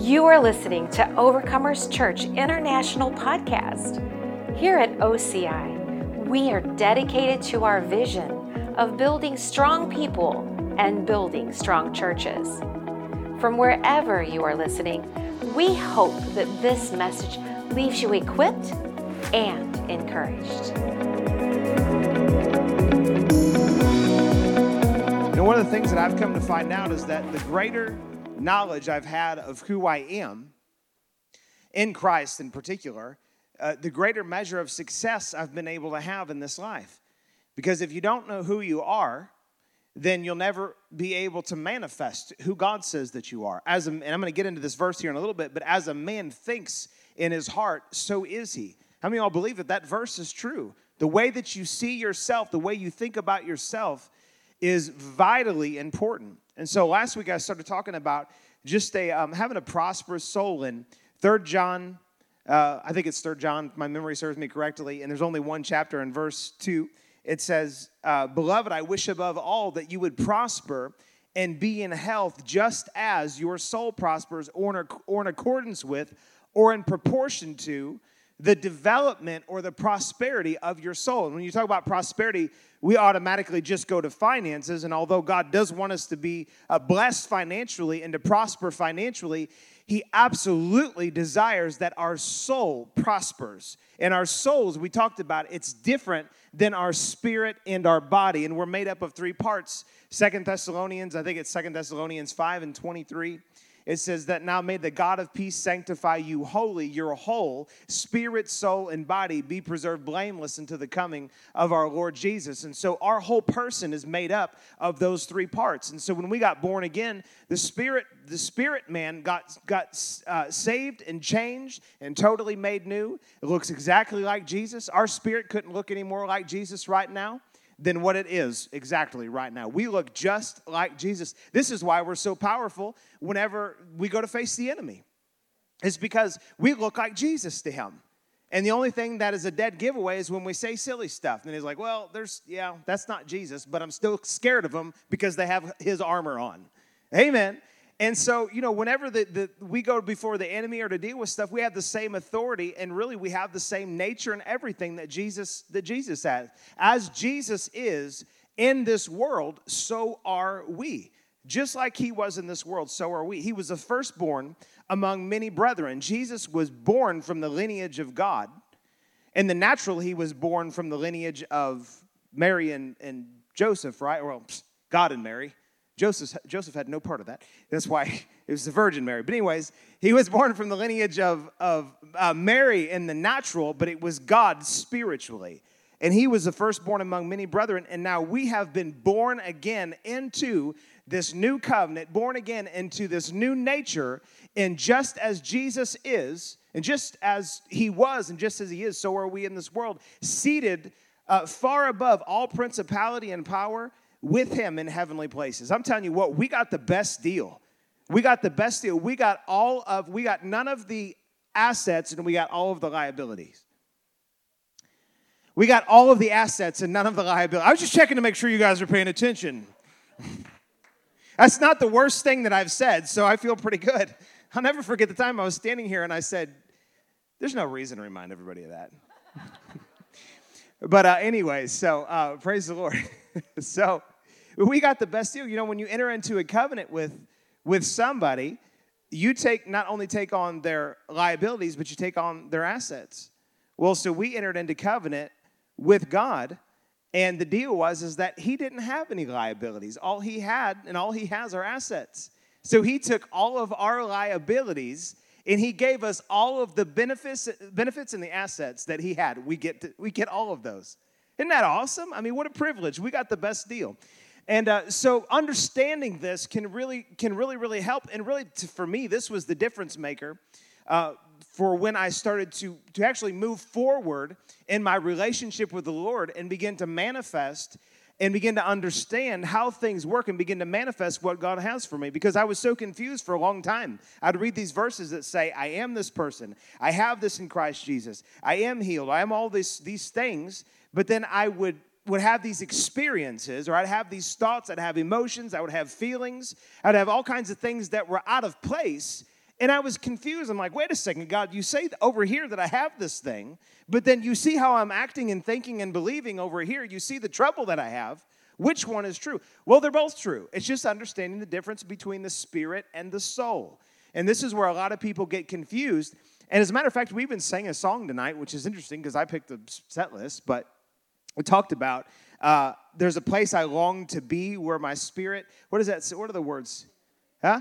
You are listening to Overcomers Church International Podcast. Here at OCI, we are dedicated to our vision of building strong people and building strong churches. From wherever you are listening, we hope that this message leaves you equipped and encouraged. You know, one of the things that I've come to find out is that the greater knowledge I've had of who I am, in Christ in particular, uh, the greater measure of success I've been able to have in this life. Because if you don't know who you are, then you'll never be able to manifest who God says that you are. As a, and I'm going to get into this verse here in a little bit, but as a man thinks in his heart, so is he. How many of y'all believe that that verse is true? The way that you see yourself, the way you think about yourself, is vitally important. And so last week I started talking about just a um, having a prosperous soul in Third John. Uh, I think it's Third John. My memory serves me correctly, and there's only one chapter in verse two. It says, uh, "Beloved, I wish above all that you would prosper and be in health, just as your soul prospers, or in, or in accordance with, or in proportion to." The development or the prosperity of your soul. And when you talk about prosperity, we automatically just go to finances. And although God does want us to be uh, blessed financially and to prosper financially, He absolutely desires that our soul prospers. And our souls, we talked about, it's different than our spirit and our body. And we're made up of three parts. Second Thessalonians, I think it's Second Thessalonians 5 and 23 it says that now may the God of peace sanctify you wholly, your whole spirit, soul, and body be preserved blameless until the coming of our Lord Jesus. And so our whole person is made up of those three parts. And so when we got born again, the spirit, the spirit man got got uh, saved and changed and totally made new. It looks exactly like Jesus. Our spirit couldn't look any more like Jesus right now than what it is exactly right now. We look just like Jesus. This is why we're so powerful whenever we go to face the enemy. It's because we look like Jesus to him. And the only thing that is a dead giveaway is when we say silly stuff. And he's like, well, there's, yeah, that's not Jesus, but I'm still scared of him because they have his armor on. Amen. And so, you know, whenever the, the, we go before the enemy or to deal with stuff, we have the same authority, and really we have the same nature and everything that Jesus that Jesus has. As Jesus is in this world, so are we. Just like he was in this world, so are we. He was the firstborn among many brethren. Jesus was born from the lineage of God. In the natural, he was born from the lineage of Mary and, and Joseph, right? Well, God and Mary. Joseph, Joseph had no part of that. That's why it was the Virgin Mary. But, anyways, he was born from the lineage of, of uh, Mary in the natural, but it was God spiritually. And he was the firstborn among many brethren. And now we have been born again into this new covenant, born again into this new nature. And just as Jesus is, and just as he was, and just as he is, so are we in this world, seated uh, far above all principality and power with him in heavenly places. I'm telling you what, we got the best deal. We got the best deal. We got all of, we got none of the assets and we got all of the liabilities. We got all of the assets and none of the liabilities. I was just checking to make sure you guys are paying attention. That's not the worst thing that I've said, so I feel pretty good. I'll never forget the time I was standing here and I said, There's no reason to remind everybody of that. but, uh, anyways, so uh, praise the Lord. so, we got the best deal. You know, when you enter into a covenant with with somebody, you take not only take on their liabilities, but you take on their assets. Well, so we entered into covenant with God, and the deal was is that he didn't have any liabilities. All he had and all he has are assets. So he took all of our liabilities and he gave us all of the benefits benefits and the assets that he had. We get to, we get all of those. Isn't that awesome? I mean, what a privilege. We got the best deal. And uh, so understanding this can really, can really, really help. And really, to, for me, this was the difference maker uh, for when I started to, to actually move forward in my relationship with the Lord and begin to manifest and begin to understand how things work and begin to manifest what God has for me. Because I was so confused for a long time. I'd read these verses that say, I am this person, I have this in Christ Jesus, I am healed, I am all this, these things, but then I would would have these experiences, or I'd have these thoughts, I'd have emotions, I would have feelings, I'd have all kinds of things that were out of place. And I was confused. I'm like, wait a second, God, you say over here that I have this thing, but then you see how I'm acting and thinking and believing over here. You see the trouble that I have. Which one is true? Well, they're both true. It's just understanding the difference between the spirit and the soul. And this is where a lot of people get confused. And as a matter of fact, we even sang a song tonight, which is interesting because I picked the set list, but we talked about uh, there's a place I long to be where my spirit, what is that? What are the words? Huh?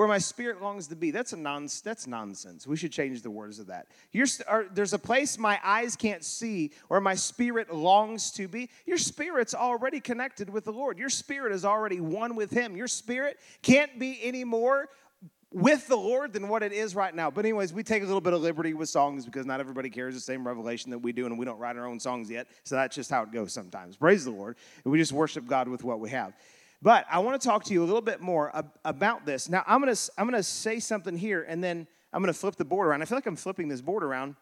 where my spirit longs to be. That's a non, that's nonsense. We should change the words of that. You're, there's a place my eyes can't see where my spirit longs to be. Your spirit's already connected with the Lord. Your spirit is already one with Him. Your spirit can't be any more with the Lord than what it is right now. But, anyways, we take a little bit of liberty with songs because not everybody carries the same revelation that we do, and we don't write our own songs yet. So that's just how it goes sometimes. Praise the Lord. And we just worship God with what we have. But I want to talk to you a little bit more about this. Now, I'm going to I'm going to say something here, and then I'm going to flip the board around. I feel like I'm flipping this board around.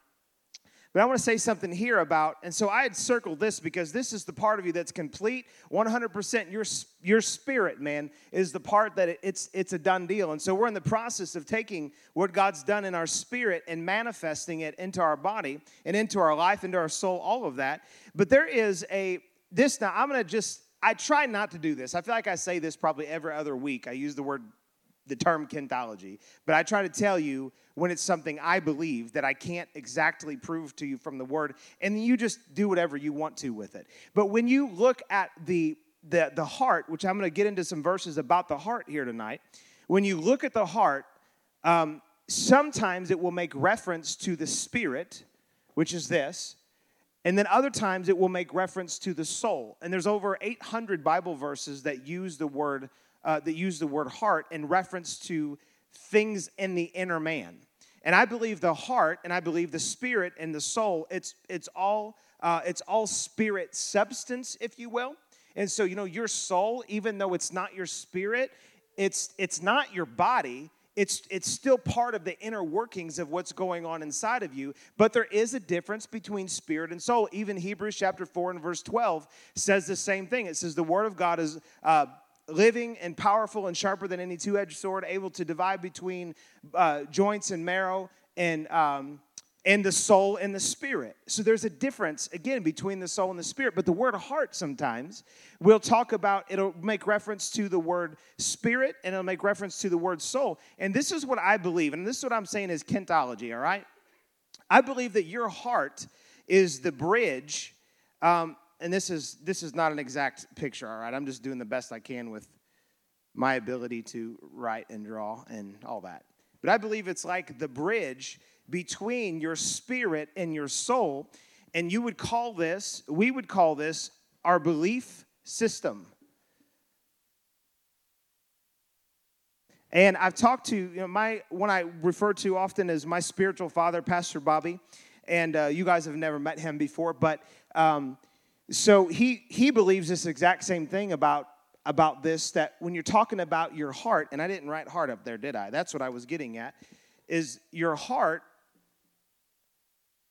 But I want to say something here about, and so I had circled this because this is the part of you that's complete, 100%. Your, your spirit, man, is the part that it, it's, it's a done deal. And so we're in the process of taking what God's done in our spirit and manifesting it into our body and into our life, into our soul, all of that. But there is a, this now, I'm going to just I try not to do this. I feel like I say this probably every other week. I use the word, the term kentology, but I try to tell you when it's something I believe that I can't exactly prove to you from the word, and you just do whatever you want to with it. But when you look at the the, the heart, which I'm going to get into some verses about the heart here tonight, when you look at the heart, um, sometimes it will make reference to the spirit, which is this, and then other times it will make reference to the soul. And there's over 800 Bible verses that use the word uh, that use the word heart in reference to things in the inner man. And I believe the heart, and I believe the spirit and the soul. It's it's all uh, it's all spirit substance, if you will. And so you know your soul, even though it's not your spirit, it's it's not your body it's, it's still part of the inner workings of what's going on inside of you, but there is a difference between spirit and soul. Even Hebrews chapter 4 and verse 12 says the same thing. It says, The word of God is. Uh, living and powerful and sharper than any two-edged sword able to divide between uh, joints and marrow and um, and the soul and the spirit. So there's a difference, again, between the soul and the spirit. But the word heart sometimes we'll talk about, it'll make reference to the word spirit and it'll make reference to the word soul. And this is what I believe, and this is what I'm saying is kentology, all right? I believe that your heart is the bridge. Um, and this is this is not an exact picture, all right? I'm just doing the best I can with my ability to write and draw and all that. But I believe it's like the bridge between your spirit and your soul. And you would call this, we would call this our belief system. And I've talked to you know, my one I refer to often as my spiritual father, Pastor Bobby, and uh, you guys have never met him before, but um, so he he believes this exact same thing about about this that when you're talking about your heart, and I didn't write heart up there, did I? That's what I was getting at. Is your heart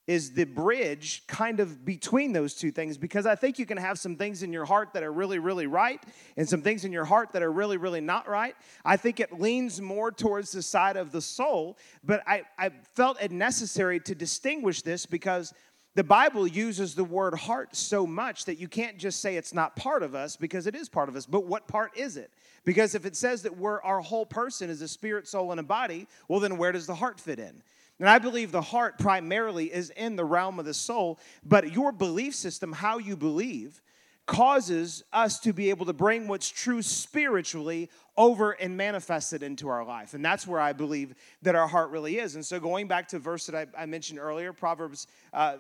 is the bridge kind of between those two things because I think you can have some things in your heart that are really, really right and some things in your heart that are really, really not right. I think it leans more towards the side of the soul, but I, I felt it necessary to distinguish this because the Bible uses the word heart so much that you can't just say it's not part of us because it is part of us. But what part is it? Because if it says that we're our whole person is a spirit, soul, and a body, well, then where does the heart fit in? And I believe the heart primarily is in the realm of the soul, but your belief system, how you believe, causes us to be able to bring what's true spiritually over and manifest it into our life. And that's where I believe that our heart really is. And so, going back to a verse that I, I mentioned earlier, Proverbs uh,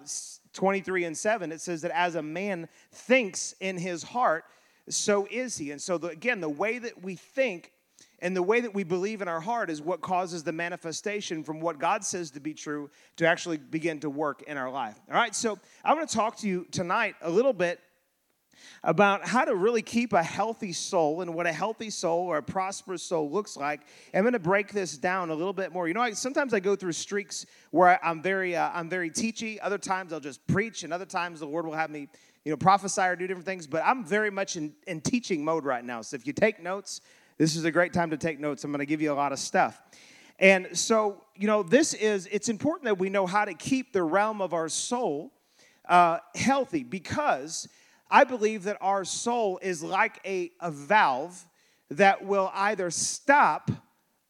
23 and 7, it says that as a man thinks in his heart, so is he. And so, the, again, the way that we think and the way that we believe in our heart is what causes the manifestation from what God says to be true to actually begin to work in our life. All right, so I want to talk to you tonight a little bit about how to really keep a healthy soul and what a healthy soul or a prosperous soul looks like. I'm going to break this down a little bit more. You know, I, sometimes I go through streaks where I, am very, uh, I'm very teachy. Other times I'll just preach, and other times the Lord will have me, you know, prophesy or do different things. But I'm very much in, in teaching mode right now. So if you take notes, This is a great time to take notes. I'm going to give you a lot of stuff. And so, you know, this is, it's important that we know how to keep the realm of our soul uh, healthy because I believe that our soul is like a, a valve that will either stop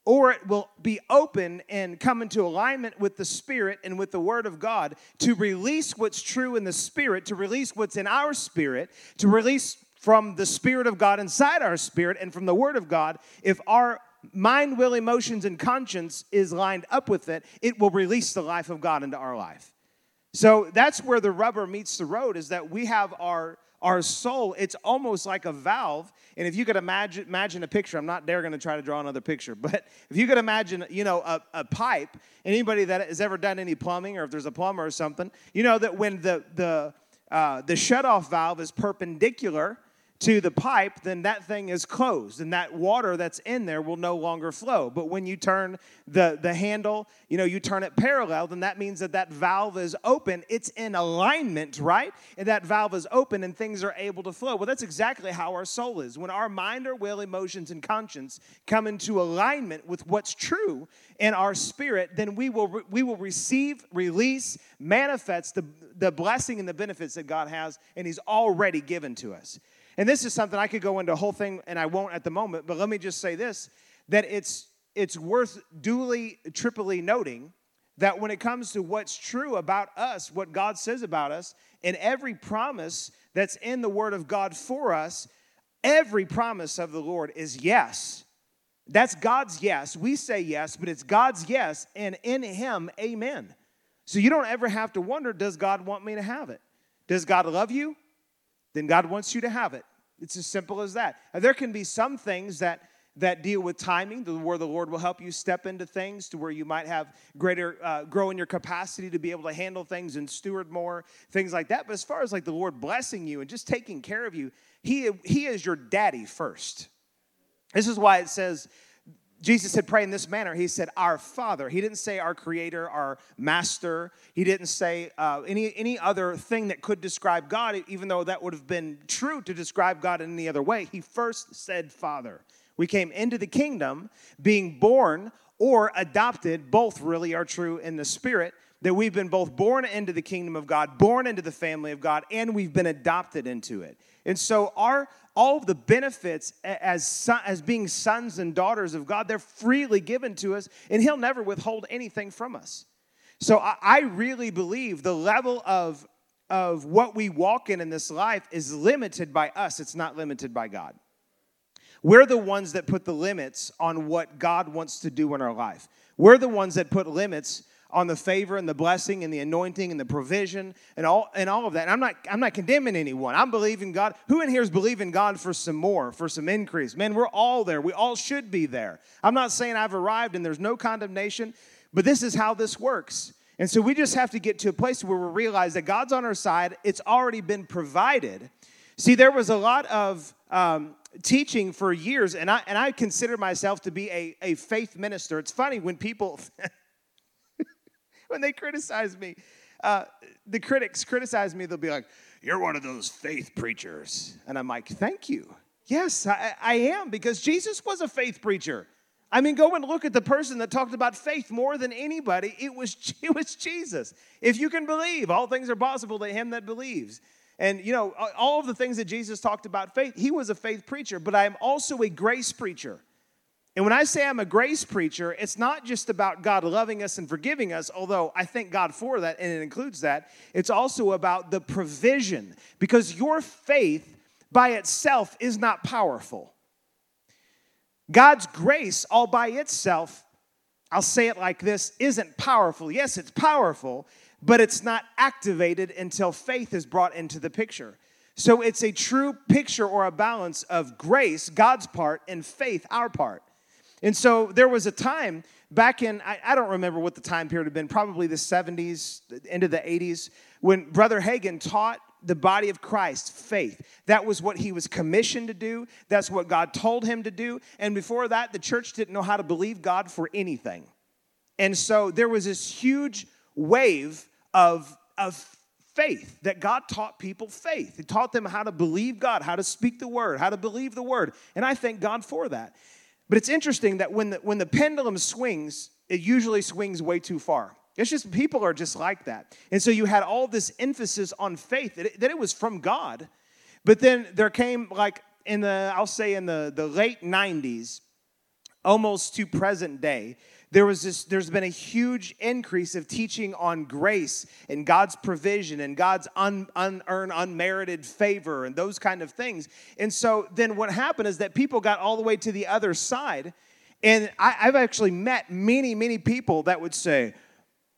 or it will be open and come into alignment with the Spirit and with the Word of God to release what's true in the Spirit, to release what's in our spirit, to release from the Spirit of God inside our spirit and from the Word of God. If our mind, will, emotions, and conscience is lined up with it, it will release the life of God into our life. So that's where the rubber meets the road is that we have our our soul, it's almost like a valve. And if you could imagine, imagine a picture, I'm not there going to try to draw another picture, but if you could imagine, you know, a, a pipe, anybody that has ever done any plumbing or if there's a plumber or something, you know that when the, the, uh, the shutoff valve is perpendicular to the pipe, then that thing is closed and that water that's in there will no longer flow. But when you turn the, the handle, you know, you turn it parallel, then that means that that valve is open. It's in alignment, right? And that valve is open and things are able to flow. Well, that's exactly how our soul is. When our mind, our will, emotions, and conscience come into alignment with what's true in our spirit, then we will, we will receive, release, manifest the, the blessing and the benefits that God has and He's already given to us. And this is something I could go into a whole thing, and I won't at the moment, but let me just say this that it's, it's worth duly, triply noting that when it comes to what's true about us, what God says about us, and every promise that's in the Word of God for us, every promise of the Lord is yes. That's God's yes. We say yes, but it's God's yes, and in Him, amen. So you don't ever have to wonder, does God want me to have it? Does God love you? Then God wants you to have it. It's as simple as that. there can be some things that that deal with timing, where the Lord will help you step into things to where you might have greater, uh, grow in your capacity to be able to handle things and steward more, things like that. But as far as like the Lord blessing you and just taking care of you, He, he is your daddy first. This is why it says Jesus said, pray in this manner. He said, Our Father. He didn't say our Creator, our Master. He didn't say uh, any, any other thing that could describe God, even though that would have been true to describe God in any other way. He first said, Father. We came into the kingdom being born or adopted, both really are true in the Spirit that we've been both born into the kingdom of God, born into the family of God, and we've been adopted into it. And so our all of the benefits as as being sons and daughters of God, they're freely given to us, and He'll never withhold anything from us. So I, I really believe the level of of what we walk in in this life is limited by us. It's not limited by God. We're the ones that put the limits on what God wants to do in our life. We're the ones that put limits on the favor and the blessing and the anointing and the provision and all and all of that. And I'm not I'm not condemning anyone. I'm believing God. Who in here is believing God for some more, for some increase? Man, we're all there. We all should be there. I'm not saying I've arrived and there's no condemnation, but this is how this works. And so we just have to get to a place where we realize that God's on our side. It's already been provided. See, there was a lot of um, teaching for years, and I and I consider myself to be a, a faith minister. It's funny when people when they criticize me. Uh, the critics criticize me, they'll be like, You're one of those faith preachers. And I'm like, Thank you. Yes, I, I am, because Jesus was a faith preacher. I mean, go and look at the person that talked about faith more than anybody. It was, it was Jesus. If you can believe, all things are possible to him that believes. And, you know, all of the things that Jesus talked about faith, he was a faith preacher, but I am also a grace preacher. And when I say I'm a grace preacher, it's not just about God loving us and forgiving us, although I thank God for that and it includes that. It's also about the provision because your faith by itself is not powerful. God's grace all by itself, I'll say it like this, isn't powerful. Yes, it's powerful, but it's not activated until faith is brought into the picture. So it's a true picture or a balance of grace, God's part, and faith, our part. And so there was a time back in, I, I, don't remember what the time period had been, probably the 70s, into the 80s, when Brother Hagin taught the body of Christ faith. That was what he was commissioned to do, that's what God told him to do. And before that, the church didn't know how to believe God for anything. And so there was this huge wave of, of faith, that God taught people faith. He taught them how to believe God, how to speak the word, how to believe the word. And I thank God for that. But it's interesting that when the, when the pendulum swings, it usually swings way too far. It's just people are just like that. And so you had all this emphasis on faith that it, that it was from God. But then there came like in the, I'll say in the, the late 90s, almost to present day, there was this there's been a huge increase of teaching on grace and god's provision and god's un, unearned unmerited favor and those kind of things. And so then what happened is that people got all the way to the other side. And I, i've actually met many many people that would say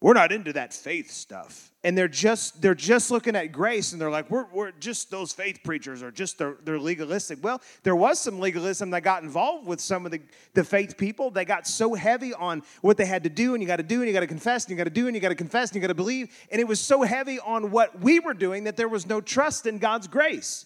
we're not into that faith stuff. And they're just they're just looking at grace and they're like we're, we're just those faith preachers are just they're, they're legalistic. Well there was some legalism that got involved with some of the, the faith people. They got so heavy on what they had to do and you got to do and you got to confess and you got to do and you got to confess and you got to believe. And it was so heavy on what we were doing that there was no trust in god's grace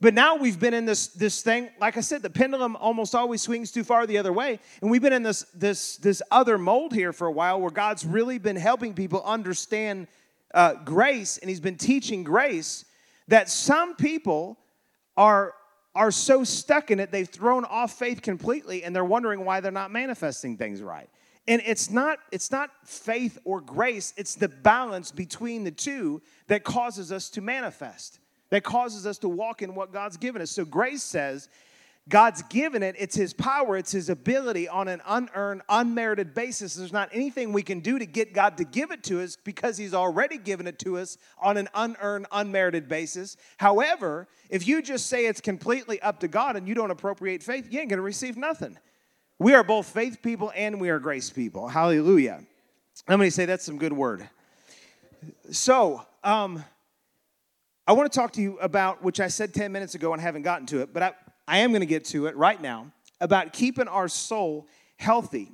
but now we've been in this, this thing, like I said, the pendulum almost always swings too far the other way. And we've been in this, this, this other mold here for a while where God's really been helping people understand uh, grace and he's been teaching grace that some people are are so stuck in it they've thrown off faith completely and they're wondering why they're not manifesting things right and it's not it's not faith or grace it's the balance between the two that causes us to manifest that causes us to walk in what god's given us so grace says God's given it, it's His power, it's His ability on an unearned, unmerited basis. There's not anything we can do to get God to give it to us because He's already given it to us on an unearned, unmerited basis. However, if you just say it's completely up to God and you don't appropriate faith, you ain't gonna receive nothing. We are both faith people and we are grace people. Hallelujah. How many say that's some good word? So, um, I want to talk to you about, which I said 10 minutes ago and haven't gotten to it, but I, I am going to get to it right now about keeping our soul healthy.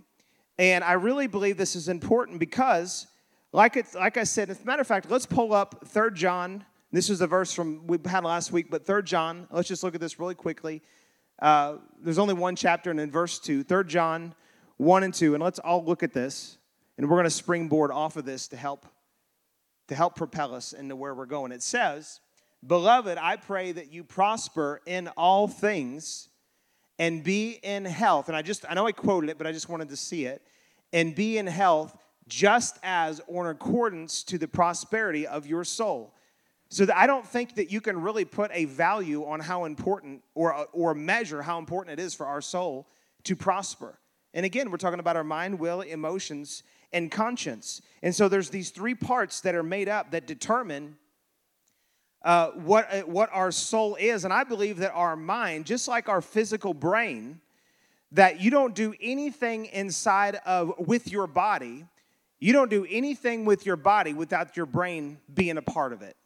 And I really believe this is important because, like, it, like I said, as a matter of fact, let's pull up Third John. This is a verse from we had last week, but Third John, let's just look at this really quickly. Uh, there's only one chapter, and in verse 2, 3 John 1 and 2, and let's all look at this. And we're going to springboard off of this to help to help propel us into where we're going. It says, Beloved, I pray that you prosper in all things and be in health. And I just, I know I quoted it, but I just wanted to see it. And be in health just as or in accordance to the prosperity of your soul. So I don't think that you can really put a value on how important or, or measure how important it is for our soul to prosper. And again, we're talking about our mind, will, emotions, and conscience. And so there's these three parts that are made up that determine uh, what, uh, what our soul is. And I believe that our mind, just like our physical brain, that you don't do anything inside of with your body, you don't do anything with your body without your brain being a part of it.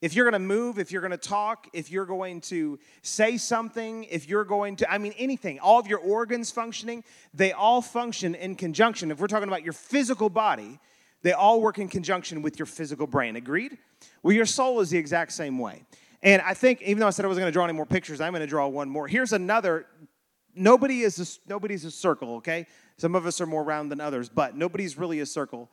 If you're going to move, if you're going to talk, if you're going to say something, if you're going to, I mean, anything, all of your organs functioning, they all function in conjunction. If we're talking about your physical body, they all work in conjunction with your physical brain. Agreed? Well, your soul is the exact same way. And I think, even though I said I wasn't going to draw any more pictures, I'm going to draw one more. Here's another. Nobody is a, nobody's a circle, okay? Some of us are more round than others, but nobody's really a circle.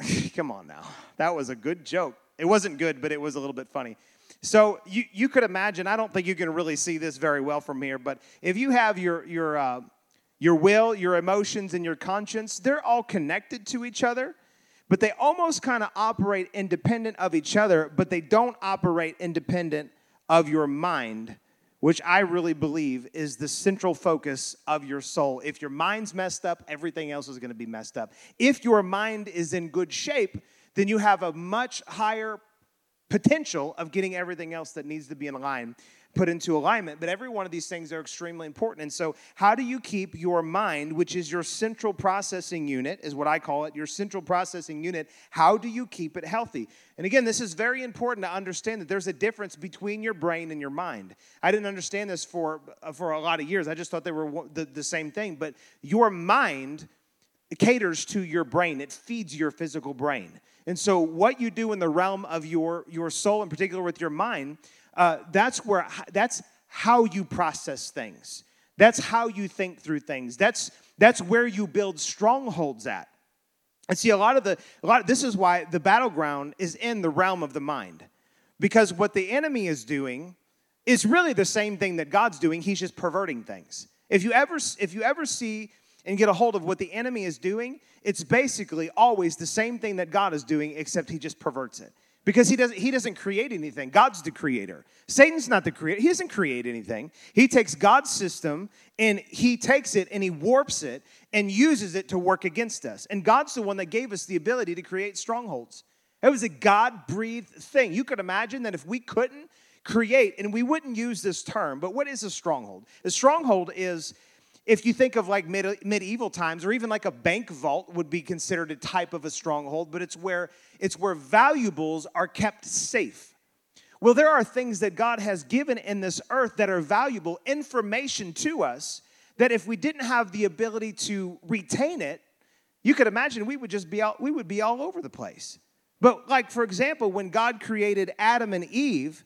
Come on now. That was a good joke. It wasn't good, but it was a little bit funny. So you, you could imagine, I don't think you can really see this very well from here, but if you have your, your, uh, your will, your emotions, and your conscience, they're all connected to each other, but they almost kind of operate independent of each other, but they don't operate independent of your mind, which I really believe is the central focus of your soul. If your mind's messed up, everything else is going to be messed up. If your mind is in good shape, then you have a much higher potential of getting everything else that needs to be in line put into alignment. But every one of these things are extremely important. And so, how do you keep your mind, which is your central processing unit, is what I call it, your central processing unit, how do you keep it healthy? And again, this is very important to understand that there's a difference between your brain and your mind. I didn't understand this for, uh, for a lot of years. I just thought they were the, the same thing. But your mind caters to your brain, it feeds your physical brain. And so, what you do in the realm of your, your soul, in particular with your mind, uh, that's where that's how you process things. That's how you think through things. That's that's where you build strongholds at. And see, a lot of the, a lot, this is why the battleground is in the realm of the mind. Because what the enemy is doing is really the same thing that God's doing, he's just perverting things. If you ever, if you ever see and get a hold of what the enemy is doing, it's basically always the same thing that God is doing, except he just perverts it. Because he doesn't, he doesn't create anything. God's the creator. Satan's not the creator. He doesn't create anything. He takes God's system and he takes it and he warps it and uses it to work against us. And God's the one that gave us the ability to create strongholds. It was a God breathed thing. You could imagine that if we couldn't create, and we wouldn't use this term, but what is a stronghold? A stronghold is if you think of like mid- medieval times or even like a bank vault would be considered a type of a stronghold but it's where it's where valuables are kept safe. Well there are things that god has given in this earth that are valuable information to us that if we didn't have the ability to retain it you could imagine we would just be out we would be all over the place. But like for example when god created adam and eve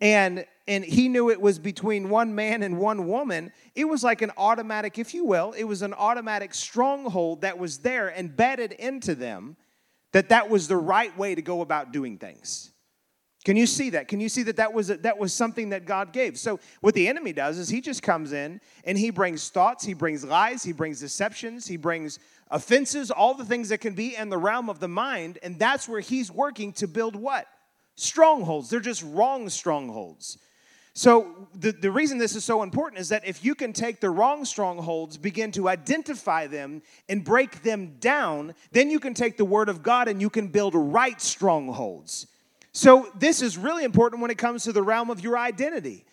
and and he knew it was between one man and one woman it was like an automatic if you will it was an automatic stronghold that was there embedded into them that that was the right way to go about doing things can you see that can you see that that was a, that was something that god gave so what the enemy does is he just comes in and he brings thoughts he brings lies he brings deceptions he brings offenses all the things that can be in the realm of the mind and that's where he's working to build what strongholds. They're just wrong strongholds. So, the, the reason this is so important is that if you can take the wrong strongholds, begin to identify them, and break them down, then you can take the Word of God and you can build right strongholds. So, this is really important when it comes to the realm of your identity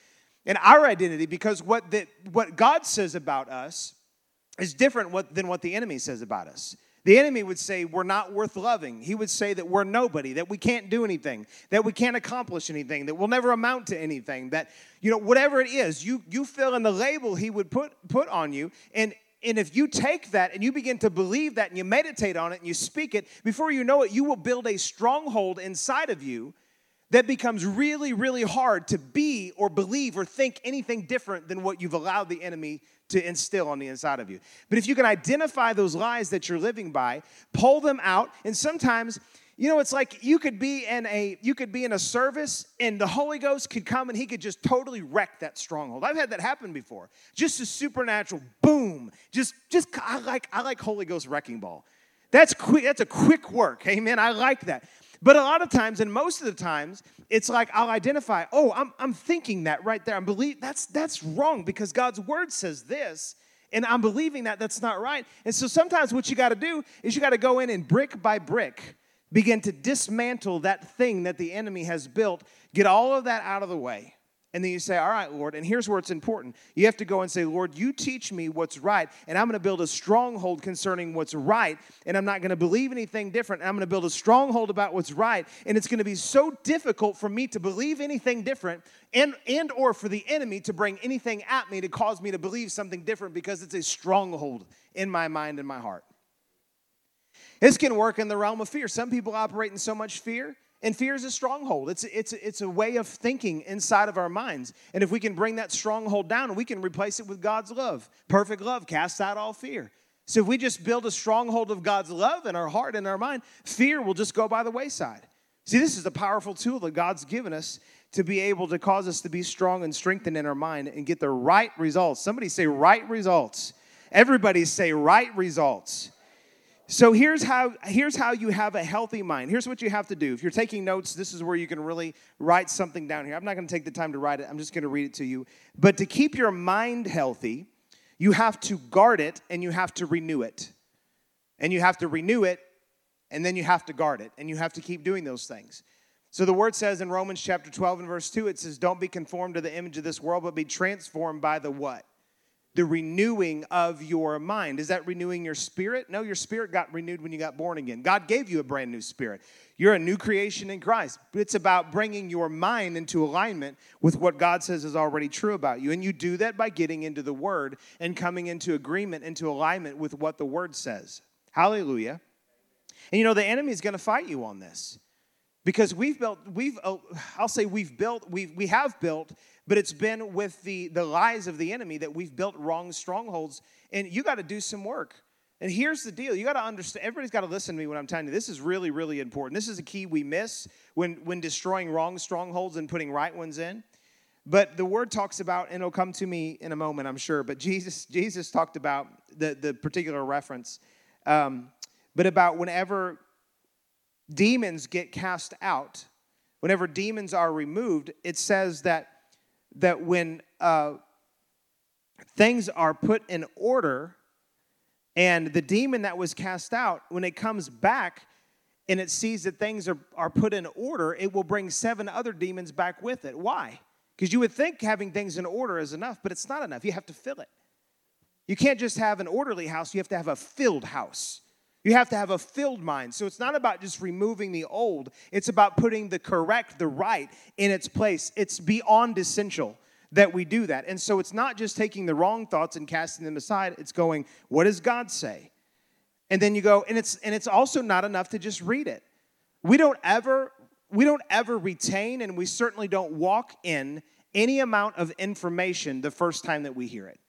and our identity because what, the, what God says about us is different what, than what the enemy says about us. The enemy would say we're not worth loving. He would say that we're nobody, that we can't do anything, that we can't accomplish anything, that we'll never amount to anything, that you know whatever it is, you you fill in the label he would put put on you and and if you take that and you begin to believe that and you meditate on it and you speak it, before you know it, you will build a stronghold inside of you that becomes really, really hard to be or believe or think anything different than what you've allowed the enemy to instill on the inside of you. But if you can identify those lies that you're living by, pull them out, and sometimes you know it's like you could be in a you could be in a service and the holy ghost could come and he could just totally wreck that stronghold. I've had that happen before. Just a supernatural boom. Just just i like i like holy ghost wrecking ball. That's quick that's a quick work. Amen. I like that but a lot of times, and most of the times, it's like I'll identify, oh, I'm, I'm thinking that right there. I'm believe that's that's wrong because God's word says this, and I'm believing that that's not right. And so sometimes what you got to do is you got to go in and brick by brick begin to dismantle that thing that the enemy has built, get all of that out of the way. And then you say, All right, Lord, and here's where it's important. You have to go and say, Lord, you teach me what's right, and I'm going to build a stronghold concerning what's right, and I'm not going to believe anything different. I'm going to build a stronghold about what's right, and it's going to be so difficult for me to believe anything different and, and or for the enemy to bring anything at me to cause me to believe something different because it's a stronghold in my mind and my heart. This can work in the realm of fear. Some people operate in so much fear and fear is a stronghold. It's, it's, it's a way of thinking inside of our minds. And if we can bring that stronghold down, we can replace it with God's love. Perfect love casts out all fear. So if we just build a stronghold of God's love in our heart and our mind, fear will just go by the wayside. See, this is a powerful tool that God's given us to be able to cause us to be strong and strengthened in our mind and get the right results. Somebody say right results. Everybody say right results. So here's how here's how you have a healthy mind. Here's what you have to do. If you're taking notes, this is where you can really write something down here. I'm not going to take the time to write it. I'm just going to read it to you. But to keep your mind healthy, you have to guard it and you have to renew it. And you have to renew it and then you have to guard it and you have to keep doing those things. So the word says in Romans chapter 12 and verse 2 it says don't be conformed to the image of this world but be transformed by the what? The renewing of your mind. Is that renewing your spirit? No, your spirit got renewed when you got born again. God gave you a brand new spirit. You're a new creation in Christ. It's about bringing your mind into alignment with what God says is already true about you. And you do that by getting into the Word and coming into agreement, into alignment with what the Word says. Hallelujah. And you know, the enemy is going to fight you on this because we've built, we've, oh, I'll say we've built, we we have built but it's been with the, the lies of the enemy that we've built wrong strongholds. And you got to do some work. And here's the deal you got to understand, everybody's got to listen to me when I'm telling you. This is really, really important. This is a key we miss when, when destroying wrong strongholds and putting right ones in. But the word talks about, and it'll come to me in a moment, I'm sure. But Jesus, Jesus talked about the, the particular reference, um, but about whenever demons get cast out, whenever demons are removed, it says that that when uh, things are put in order, and the demon that was cast out, when it comes back and it sees that things are, are put in order, it will bring seven other demons back with it. Why? Because you would think having things in order is enough, but it's not enough. You have to fill it. You can't just have an orderly house, you have to have a filled house. You have to have a filled mind. So it's not about just removing the old, it's about putting the correct, the right in its place. It's beyond essential that we do that. And so it's not just taking the wrong thoughts and casting them aside, it's going, what does God say? And then you go, and it's and it's also not enough to just read it. We don't ever we don't ever retain and we certainly don't walk in any amount of information the first time that we hear it.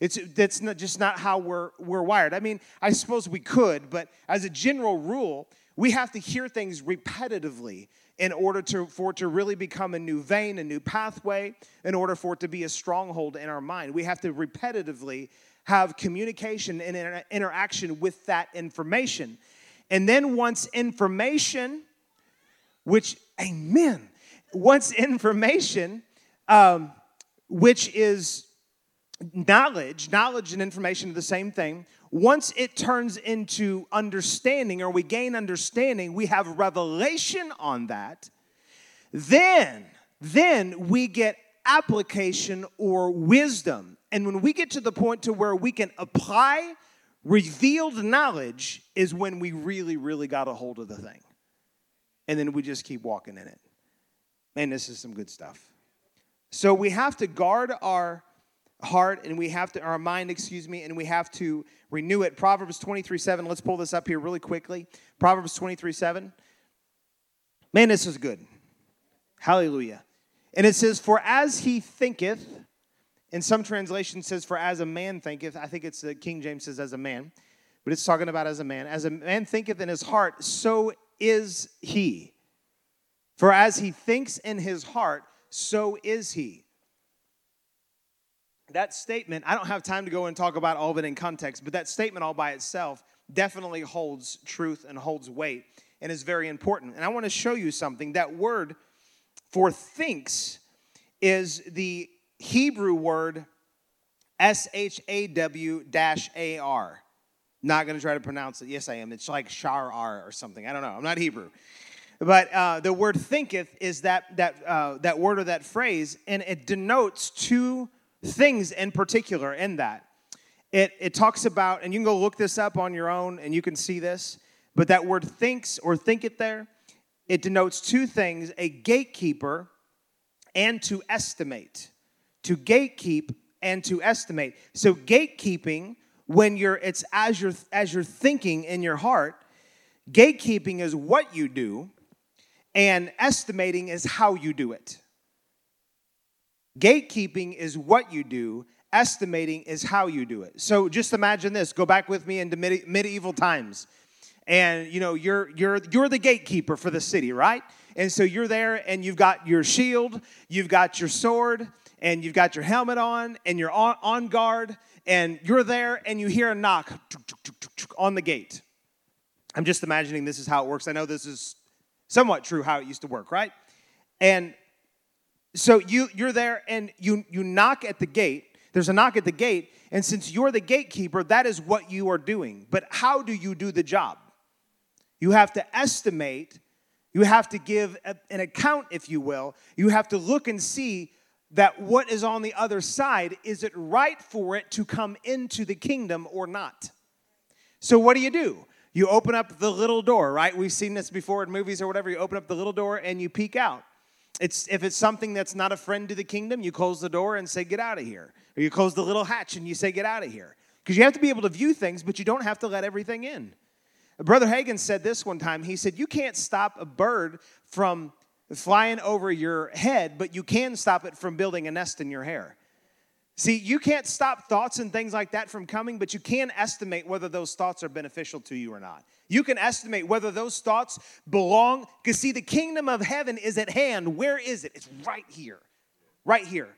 It's that's not, just not how we're we're wired. I mean, I suppose we could, but as a general rule, we have to hear things repetitively in order to, for it to really become a new vein, a new pathway, in order for it to be a stronghold in our mind. We have to repetitively have communication and inter- interaction with that information. And then once information, which, amen, once information, um, which is knowledge, knowledge and information are the same thing. Once it turns into understanding or we gain understanding, we have revelation on that. Then, then we get application or wisdom. And when we get to the point to where we can apply revealed knowledge is when we really, really got a hold of the thing. And then we just keep walking in it. Man, this is some good stuff. So we have to guard our heart and we have to, our mind, excuse me, and we have to renew it. Proverbs 23 7. Let's pull this up here really quickly. Proverbs 23 7. Man, this is good. Hallelujah. And it says, For as he thinketh, in some translation says, For as a man thinketh. I think it's the King James says, as a man, but it's talking about as a man. As a man thinketh in his heart, so is he. For as he thinks in his heart, so is he that statement, I don't have time to go and talk about all of it in context, but that statement all by itself definitely holds truth and holds weight and is very important. And I want to show you something. That word for thinks is the Hebrew word S H A W dash A R. Not going to try to pronounce it. Yes, I am. It's like shar r or something. I don't know. I'm not Hebrew. But uh, the word thinketh is that, that, uh, that word or that phrase, and it denotes two things in particular in that. It, it talks about, and you can go look this up on your own and you can see this, but that word thinks or think it there, it denotes two things a gatekeeper and to estimate. To gatekeep and to estimate. So gatekeeping, when you're it's as you're as you're thinking in your heart, gatekeeping is what you do, and estimating is how you do it. Gatekeeping is what you do, estimating is how you do it. So just imagine this. Go back with me into medieval times. And you know, you're you're you're the gatekeeper for the city, right? And so you're there and you've got your shield, you've got your sword, and you've got your helmet on, and you're on, on guard, and you're there and you hear a knock on the gate. I'm just imagining this is how it works. I know this is somewhat true how it used to work, right? And so you you're there and you you knock at the gate. There's a knock at the gate. And since you're the gatekeeper that is what you are doing. But how do you do the job? You have to estimate. You have to give a, an account if you will. You have to look and see that what is on the other side is it right for it to come into the kingdom or not? So what do you do? You open up the little door right? We've seen this before in movies or whatever. You open up the little door and you peek out it's, if it's something that's not a friend to the kingdom, you close the door and say, Get out of here. Or you close the little hatch and you say, Get out of here. Because you have to be able to view things, but you don't have to let everything in. Brother Hagin said this one time. He said, You can't stop a bird from flying over your head, but you can stop it from building a nest in your hair. See, you can't stop thoughts and things like that from coming, but you can estimate whether those thoughts are beneficial to you or not. You can estimate whether those thoughts belong, because see, the kingdom of heaven is at hand. Where is it? It's right here. Right here.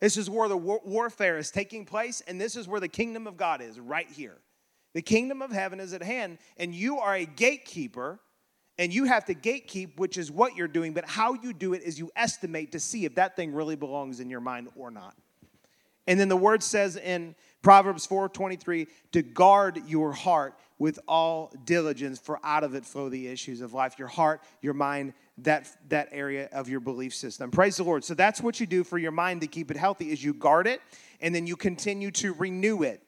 This is where the war- warfare is taking place, and this is where the kingdom of God is, right here. The kingdom of heaven is at hand, and you are a gatekeeper, and you have to gatekeep, which is what you're doing, but how you do it is you estimate to see if that thing really belongs in your mind or not. And then the word says in Proverbs 4:23 to guard your heart with all diligence for out of it flow the issues of life your heart your mind that that area of your belief system. Praise the lord. So that's what you do for your mind to keep it healthy is you guard it and then you continue to renew it.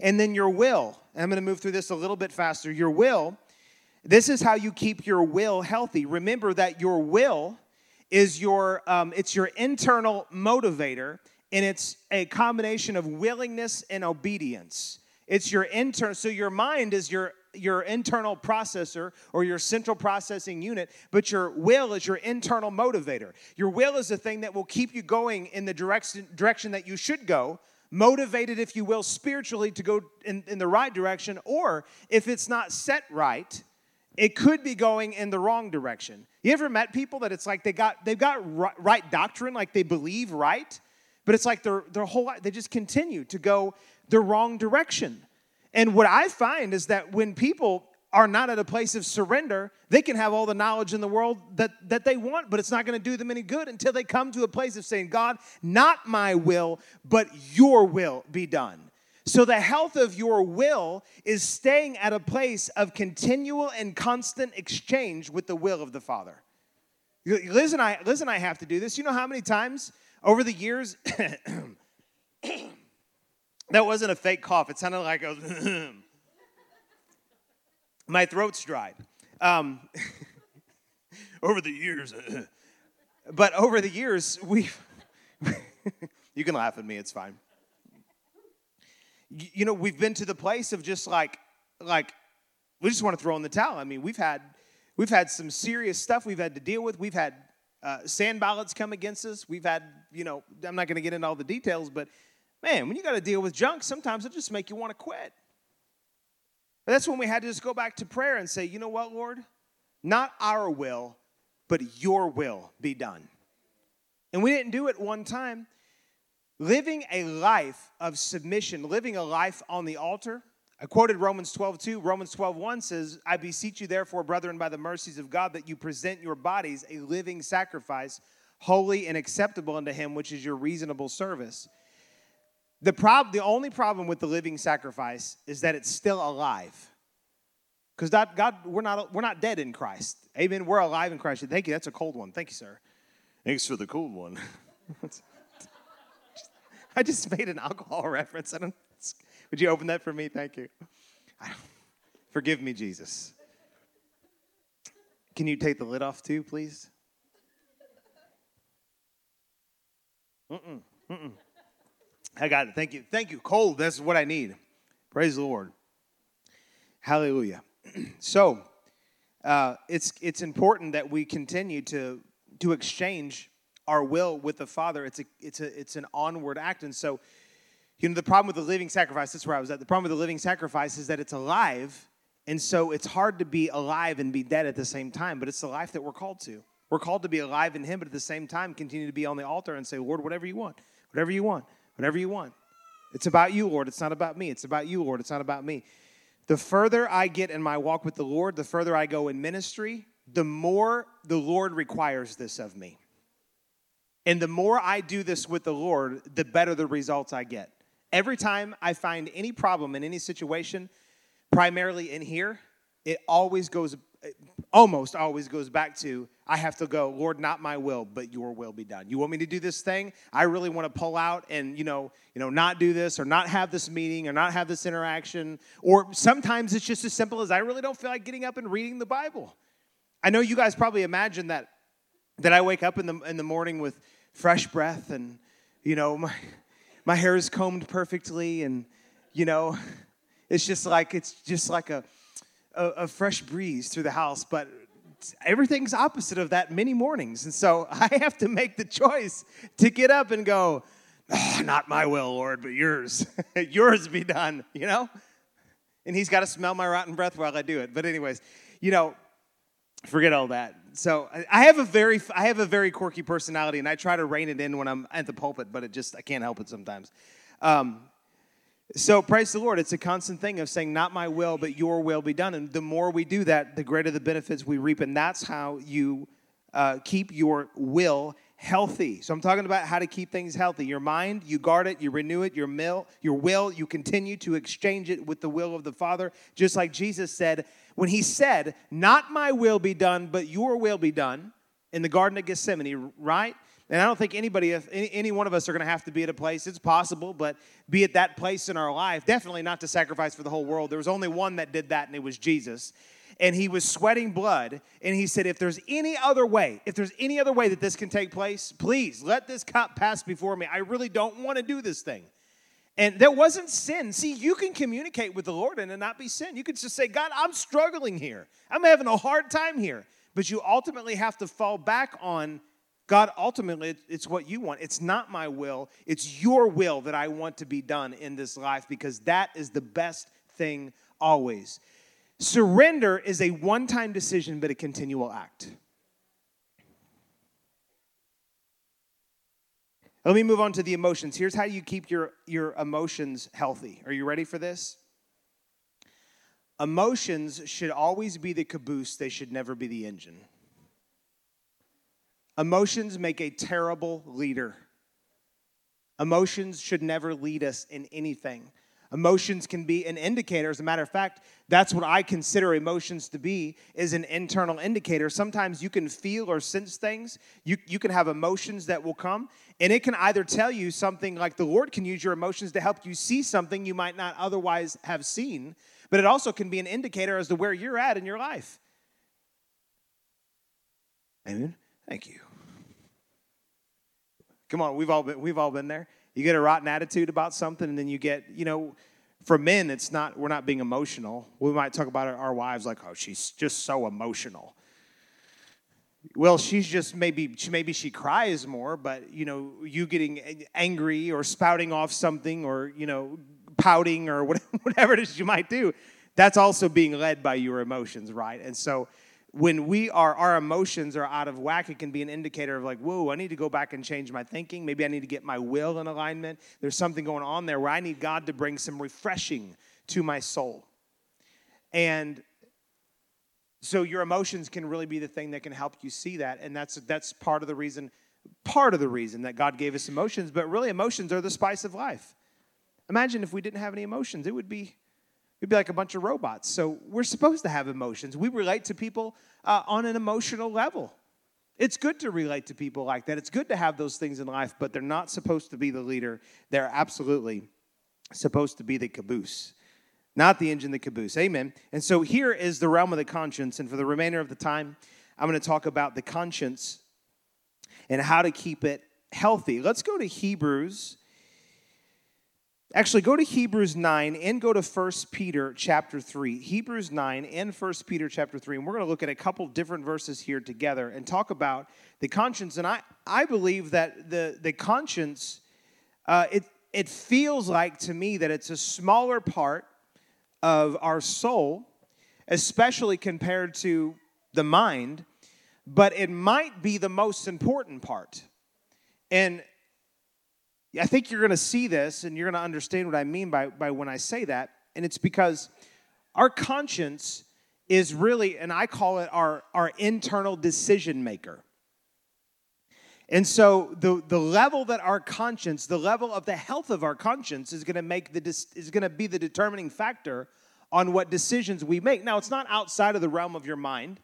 And then your will i'm going to move through this a little bit faster. Your will this is how you keep your will healthy. Remember that your will is your um, it's your internal motivator and it's a combination of willingness and obedience it's your internal, so your mind is your your internal processor or your central processing unit, but your will is your internal motivator. Your will is the thing that will keep you going in the direction, direction that you should go, motivated, if you will, spiritually to go in, in the right direction, or if it's not set right, it could be going in the wrong direction. You ever met people that it's like they got they've got right doctrine, like they believe right, but it's like their their whole life they just continue to go the wrong direction. And what I find is that when people are not at a place of surrender, they can have all the knowledge in the world that, that they want, but it's not going to do them any good until they come to a place of saying, God, not my will, but your will be done. So, the health of your will is staying at a place of continual and constant exchange with the will of the Father. Liz and I, Liz and I have to do this. You know how many times over the years That wasn't a fake cough. It sounded like I was. My throat's dried. Um, over the years. but over the years, we've. you can laugh at me, it's fine. You know, we've been to the place of just like, like, we just want to throw in the towel. I mean, we've had, we've had some serious stuff we've had to deal with. We've had uh, Sanballats come against us. We've had, you know, I'm not going to get into all the details, but Man, when you got to deal with junk, sometimes it just make you want to quit. But that's when we had to just go back to prayer and say, you know what, Lord? Not our will, but your will be done. And we didn't do it one time. Living a life of submission, living a life on the altar. I quoted Romans 12, 2. Romans 12, 1 says, I beseech you, therefore, brethren, by the mercies of God, that you present your bodies a living sacrifice, holy and acceptable unto him, which is your reasonable service. The, prob- the only problem with the living sacrifice is that it's still alive. Because God, God, we're not, we're not dead in Christ. Amen. We're alive in Christ. Thank you. That's a cold one. Thank you, sir. Thanks for the cold one. I just made an alcohol reference. I don't, would you open that for me? Thank you. Forgive me, Jesus. Can you take the lid off too, please? Mm-mm, mm-mm. I got it. Thank you. Thank you. Cold, that's what I need. Praise the Lord. Hallelujah. so, uh, it's, it's important that we continue to, to exchange our will with the Father. It's, a, it's, a, it's an onward act. And so, you know, the problem with the living sacrifice, that's where I was at. The problem with the living sacrifice is that it's alive. And so it's hard to be alive and be dead at the same time, but it's the life that we're called to. We're called to be alive in Him, but at the same time, continue to be on the altar and say, Lord, whatever you want, whatever you want whatever you want. It's about you, Lord. It's not about me. It's about you, Lord. It's not about me. The further I get in my walk with the Lord, the further I go in ministry, the more the Lord requires this of me. And the more I do this with the Lord, the better the results I get. Every time I find any problem in any situation, primarily in here, it always goes, almost always goes back to I have to go, Lord, not my will, but your will be done. You want me to do this thing? I really want to pull out and, you know, you know, not do this or not have this meeting or not have this interaction. Or sometimes it's just as simple as I really don't feel like getting up and reading the Bible. I know you guys probably imagine that that I wake up in the in the morning with fresh breath and, you know, my my hair is combed perfectly and, you know, it's just like it's just like a a, a fresh breeze through the house, but everything's opposite of that many mornings. And so I have to make the choice to get up and go, oh, not my will, Lord, but yours. yours be done, you know? And he's got to smell my rotten breath while I do it. But, anyways, you know, forget all that. So I have a very I have a very quirky personality, and I try to rein it in when I'm at the pulpit, but it just I can't help it sometimes. Um, so praise the Lord. It's a constant thing of saying, "Not my will, but Your will be done." And the more we do that, the greater the benefits we reap, and that's how you uh, keep your will healthy. So I'm talking about how to keep things healthy. Your mind, you guard it, you renew it. Your will, your will, you continue to exchange it with the will of the Father, just like Jesus said when he said, "Not my will be done, but Your will be done." In the Garden of Gethsemane, right? And I don't think anybody, any, one of us are going to have to be at a place, it's possible, but be at that place in our life, definitely not to sacrifice for the whole world. There was only one that did that, and it was Jesus and he was sweating blood. And he said, If there's any other way, if there's any other way that this can take place, please let this cup pass before me. I really don't want to do this thing. And there wasn't sin. See, you can communicate with the Lord and it not be sin. You can just say, God, I'm struggling here. I'm having a hard time here. But you ultimately have to fall back on God, ultimately, it's what you want. It's not my will, it's your will that I want to be done in this life because that is the best thing always. Surrender is a one time decision, but a continual act. Let me move on to the emotions. Here's how you keep your, your emotions healthy. Are you ready for this? Emotions should always be the caboose, they should never be the engine. Emotions make a terrible leader. Emotions should never lead us in anything. Emotions can be an indicator. As a matter of fact, that's what I consider emotions to be, is an internal indicator. Sometimes you can feel or sense things. You, you can have emotions that will come, and it can either tell you something like the Lord can use your emotions to help you see something you might not otherwise have seen, but it also can be an indicator as to where you're at in your life. Amen. Thank you. Come on, we've all been, we've all been there. You get a rotten attitude about something, and then you get, you know, for men, it's not, we're not being emotional. We might talk about our wives like, oh, she's just so emotional. Well, she's just maybe, she, maybe she cries more, but, you know, you getting angry or spouting off something or, you know, pouting or whatever it is you might do, that's also being led by your emotions, right? And so, when we are our emotions are out of whack it can be an indicator of like whoa i need to go back and change my thinking. Maybe i need to get my will in alignment. There's something going on there where i need god to bring some refreshing to my soul. And so your emotions can really be the thing that can help you see that. And that's that's part of the reason part of the reason that god gave us emotions. But really emotions are the spice of life. Imagine if we didn't have any emotions it would be We'd be like a bunch of robots. So we're supposed to have emotions. We relate to people uh, on an emotional level. It's good to relate to people like that. It's good to have those things in life, but they're not supposed to be the leader. They're absolutely supposed to be the caboose, not the engine, the caboose. Amen. And so here is the realm of the conscience. And for the remainder of the time, I'm going to talk about the conscience and how to keep it healthy. Let's go to Hebrews Actually, go to Hebrews 9 and go to 1 Peter chapter 3. Hebrews 9 and 1 Peter chapter 3. And we're going to look at a couple different verses here together and talk about the conscience. And I, I believe that the, the conscience, uh, it, it feels like to me that it's a smaller part of our soul, especially compared to the mind, but it might be the most important part. And I think you're going to see this and you're going to understand what I mean by, by when I say that. And it's because our conscience is really, and I call it our, our internal decision maker. And so the, the level that our conscience, the level of the health of our conscience is going to make the is going to be the determining factor on what decisions we make. Now, it's not outside of the realm of your mind.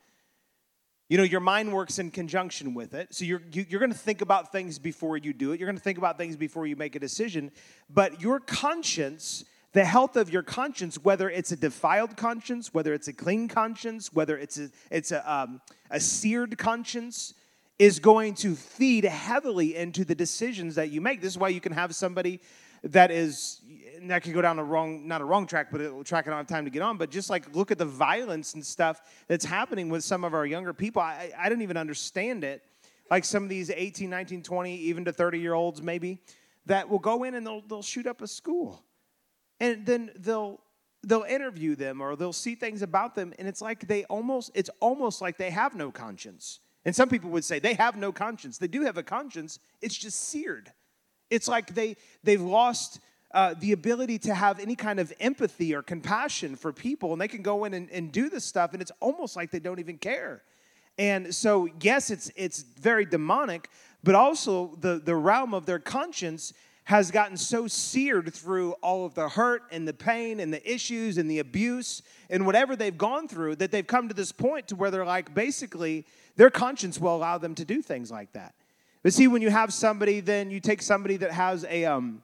You know, your mind works in conjunction with it. So you're, you, are going to think about things before you do it. You're going to think about things before you make a decision. But your conscience, the health of your conscience, whether it's a defiled conscience, whether it's a clean conscience, whether it's a, it's a, um, a seared conscience, is going to feed heavily into the decisions that you make. This is why you can have somebody that is and that could go down a wrong, not a wrong track, but a track I don't have time to get on. But just like look at the violence and stuff that's happening with some of our younger people. I, I didn't even understand it. Like some of these 18, 19, 20, even to 30 year olds, maybe, that will go in and they'll, they'll shoot up a school. And then they'll they'll interview them or they'll see things about them and it's like they almost it's almost like they have no conscience and some people would say they have no conscience they do have a conscience it's just seared it's like they they've lost uh, the ability to have any kind of empathy or compassion for people and they can go in and, and do this stuff and it's almost like they don't even care. And so yes it's it's very demonic but also the the realm of their conscience has gotten so seared through all of the hurt and the pain and the issues and the abuse and whatever they've gone through that they've come to this point to where they're like basically their conscience will allow them to do things like that but see when you have somebody then you take somebody that has a um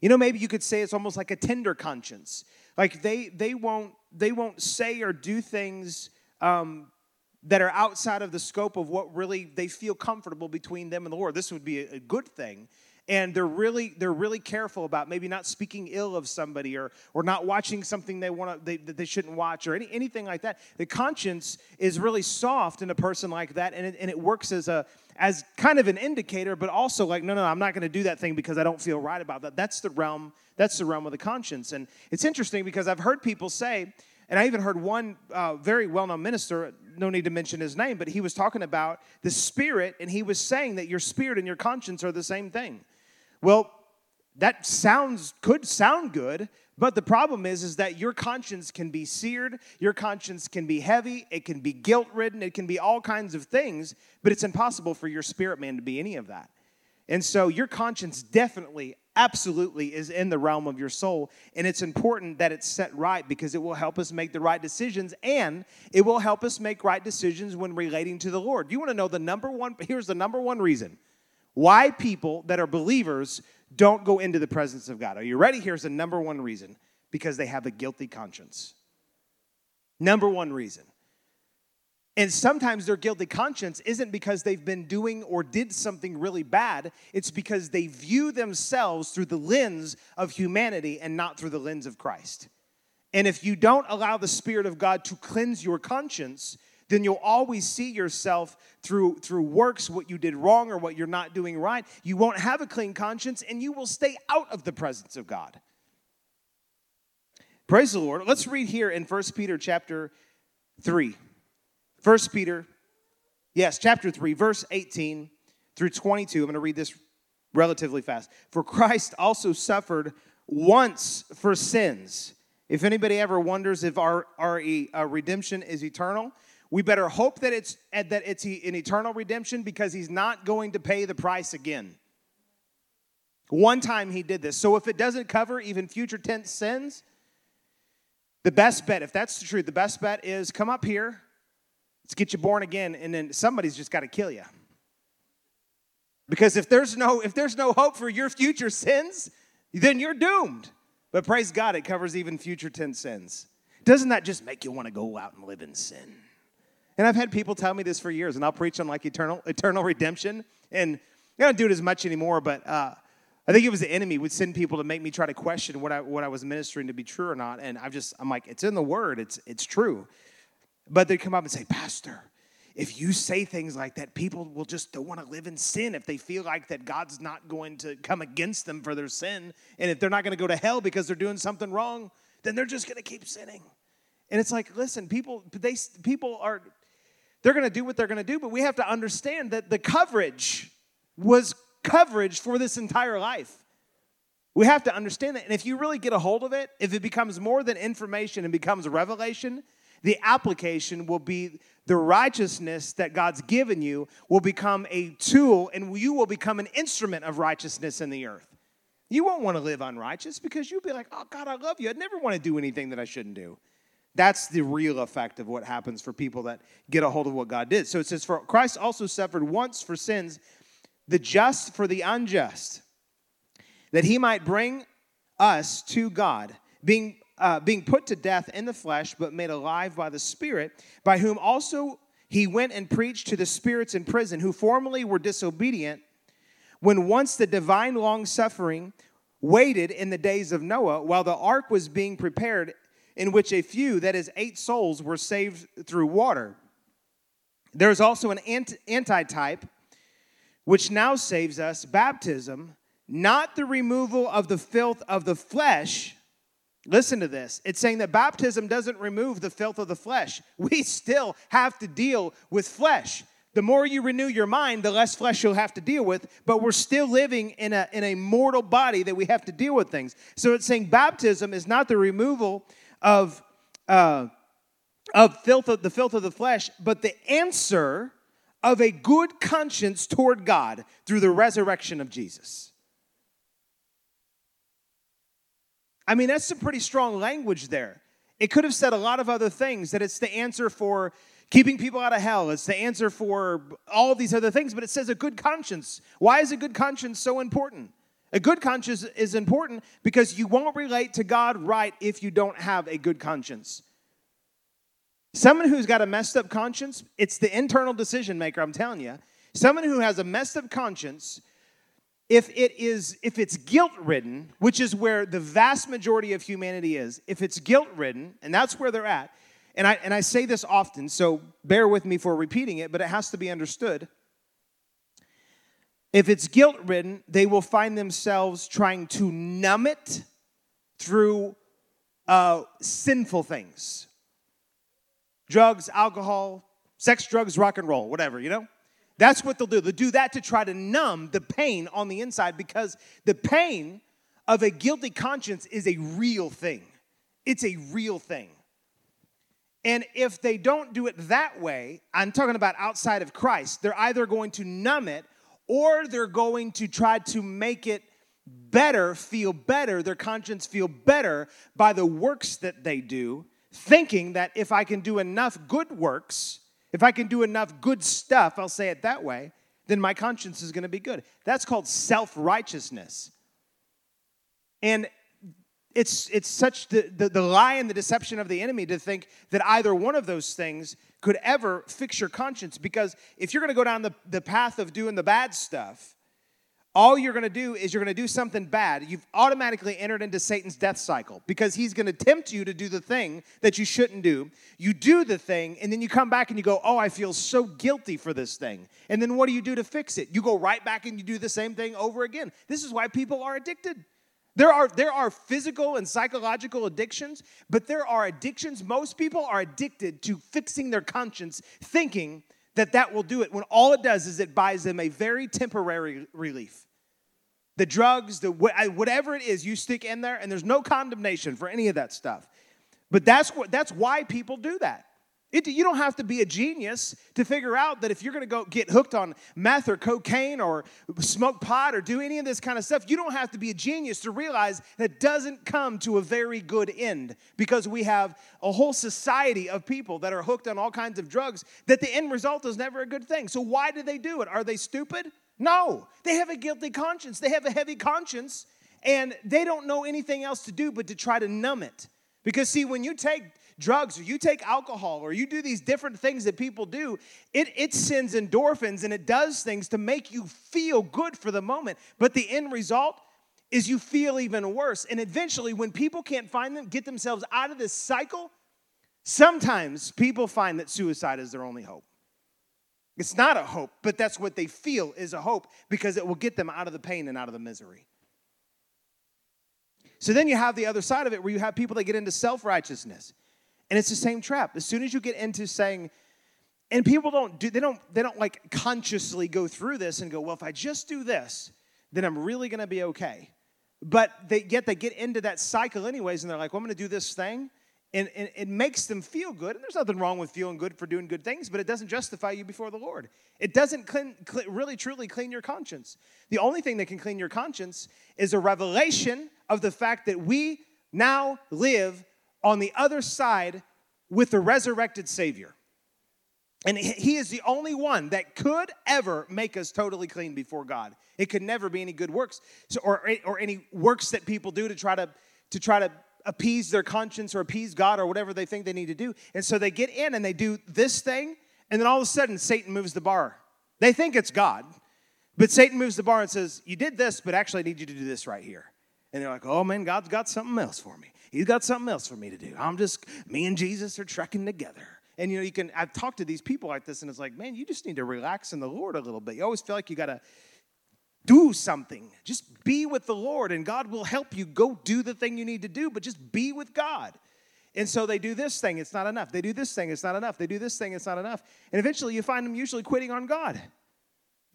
you know maybe you could say it's almost like a tender conscience like they they won't they won't say or do things um that are outside of the scope of what really they feel comfortable between them and the Lord. This would be a, good thing and they're really they're really careful about maybe not speaking ill of somebody or or not watching something they want they, that they shouldn't watch or any, anything like that. The conscience is really soft in a person like that and it, and it works as a as kind of an indicator but also like no no i'm not going to do that thing because i don't feel right about that. That's the realm that's the realm of the conscience. And it's interesting because i've heard people say and I even heard one uh, very well known minister, no need to mention his name, but he was talking about the spirit, and he was saying that your spirit and your conscience are the same thing. Well, that sounds could sound good, but the problem is is that your conscience can be seared, your conscience can be heavy, it can be guilt-ridden, it can be all kinds of things, but it's impossible for your spirit man to be any of that. And so your conscience definitely absolutely is in the realm of your soul and it's important that it's set right because it will help us make the right decisions and it will help us make right decisions when relating to the Lord. You want to know the number one here's the number one reason why people that are believers don't go into the presence of God. Are you ready? Here's the number one reason because they have a guilty conscience. Number one reason. And sometimes their guilty conscience isn't because they've been doing or did something really bad. It's because they view themselves through the lens of humanity and not through the lens of Christ. And if you don't allow the Spirit of God to cleanse your conscience, then you'll always see yourself through, through works, what you did wrong or what you're not doing right. You won't have a clean conscience and you will stay out of the presence of God. Praise the Lord. Let's read here in 1 Peter chapter 3. 1 Peter, yes, chapter 3, verse 18 through 22. I'm going to read this relatively fast. For Christ also suffered once for sins. If anybody ever wonders if our, our, uh, redemption is eternal, we better hope that it's, that it's an eternal redemption because he's not going to pay the price again. One time he did this. So if it doesn't cover even future tense sins, the best bet, if that's the truth, the best bet is come up here, let's get you born again, and then somebody's just got to kill you. Because if there's no if there's no hope for your future sins, then you're doomed. But praise God, it covers even future tense sins. Doesn't that just make you want to go out and live in sin? And I've had people tell me this for years, and I'll preach on like eternal, eternal redemption. And I don't do it as much anymore, but uh, I think it was the enemy would send people to make me try to question what I, what I was ministering to be true or not. And I've just, I'm like, it's in the word, it's, it's true. But they'd come up and say, Pastor, if you say things like that, people will just don't want to live in sin if they feel like that God's not going to come against them for their sin. And if they're not going to go to hell because they're doing something wrong, then they're just going to keep sinning. And it's like, listen, people, they, people are, they're going to do what they're going to do, but we have to understand that the coverage was coverage for this entire life. We have to understand that. And if you really get a hold of it, if it becomes more than information and becomes revelation, the application will be the righteousness that God's given you will become a tool and you will become an instrument of righteousness in the earth. You won't want to live unrighteous because you'll be like, oh, God, I love you. I'd never want to do anything that I shouldn't do. That's the real effect of what happens for people that get a hold of what God did. So it says, For Christ also suffered once for sins, the just for the unjust, that he might bring us to God, being, uh, being put to death in the flesh, but made alive by the Spirit, by whom also he went and preached to the spirits in prison, who formerly were disobedient, when once the divine long suffering waited in the days of Noah, while the ark was being prepared in which a few, that is, eight souls, were saved through water. There is also an antitype which now saves us, baptism, not the removal of the filth of the flesh. Listen to this. It's saying that baptism doesn't remove the filth of the flesh. We still have to deal with flesh. The more you renew your mind, the less flesh you'll have to deal with, but we're still living in a, in a mortal body that we have to deal with things. So it's saying baptism is not the removal of, uh, of filth of the filth of the flesh, but the answer of a good conscience toward God through the resurrection of Jesus. I mean, that's some pretty strong language there. It could have said a lot of other things that it's the answer for keeping people out of hell. It's the answer for all these other things, but it says a good conscience. Why is a good conscience so important? A good conscience is important because you won't relate to God right if you don't have a good conscience. Someone who's got a messed up conscience, it's the internal decision maker, I'm telling you. Someone who has a messed up conscience, if it is if it's guilt ridden, which is where the vast majority of humanity is, if it's guilt ridden, and that's where they're at, and I, and I say this often, so bear with me for repeating it, but it has to be understood. If it's guilt ridden, they will find themselves trying to numb it through uh, sinful things drugs, alcohol, sex, drugs, rock and roll, whatever, you know? That's what they'll do. They'll do that to try to numb the pain on the inside because the pain of a guilty conscience is a real thing. It's a real thing. And if they don't do it that way, I'm talking about outside of Christ, they're either going to numb it or they're going to try to make it better, feel better, their conscience feel better by the works that they do, thinking that if I can do enough good works, if I can do enough good stuff, I'll say it that way, then my conscience is going to be good. That's called self righteousness. And it's, it's such the, the, the lie and the deception of the enemy to think that either one of those things could ever fix your conscience. Because if you're going to go down the, the path of doing the bad stuff, all you're going to do is you're going to do something bad. You've automatically entered into Satan's death cycle because he's going to tempt you to do the thing that you shouldn't do. You do the thing, and then you come back and you go, Oh, I feel so guilty for this thing. And then what do you do to fix it? You go right back and you do the same thing over again. This is why people are addicted. There are, there are physical and psychological addictions, but there are addictions. Most people are addicted to fixing their conscience, thinking that that will do it, when all it does is it buys them a very temporary relief. The drugs, the whatever it is, you stick in there, and there's no condemnation for any of that stuff. But that's what that's why people do that. It, you don't have to be a genius to figure out that if you're going to go get hooked on meth or cocaine or smoke pot or do any of this kind of stuff, you don't have to be a genius to realize that doesn't come to a very good end because we have a whole society of people that are hooked on all kinds of drugs that the end result is never a good thing. So why do they do it? Are they stupid? No. They have a guilty conscience. They have a heavy conscience and they don't know anything else to do but to try to numb it. Because see, when you take drugs or you take alcohol or you do these different things that people do, it, it sends endorphins and it does things to make you feel good for the moment. But the end result is you feel even worse. And eventually, when people can't find them, get themselves out of this cycle, sometimes people find that suicide is their only hope. It's not a hope, but that's what they feel is a hope because it will get them out of the pain and out of the misery. So then you have the other side of it where you have people that get into self righteousness. And it's the same trap. As soon as you get into saying, and people don't do, they don't, they don't like consciously go through this and go, well, if I just do this, then I'm really gonna be okay. But they yet they get into that cycle anyways, and they're like, well, I'm gonna do this thing. And, and, it makes them feel good. And there's nothing wrong with feeling good for doing good things, but it doesn't justify you before the Lord. It doesn't clean, clean, really truly clean your conscience. The only thing that can clean your conscience is a revelation of the fact that we now live on the other side with the resurrected Savior. And he is the only one that could ever make us totally clean before God. It could never be any good works or, or any works that people do to try to, to try to appease their conscience or appease God or whatever they think they need to do. And so they get in and they do this thing, and then all of a sudden Satan moves the bar. They think it's God, but Satan moves the bar and says, You did this, but actually I need you to do this right here. And they're like, Oh man, God's got something else for me. He's got something else for me to do. I'm just, me and Jesus are trekking together. And you know, you can, I've talked to these people like this, and it's like, man, you just need to relax in the Lord a little bit. You always feel like you gotta, do something. Just be with the Lord, and God will help you go do the thing you need to do, but just be with God. And so they do this thing, it's not enough. They do this thing, it's not enough. They do this thing, it's not enough. And eventually you find them usually quitting on God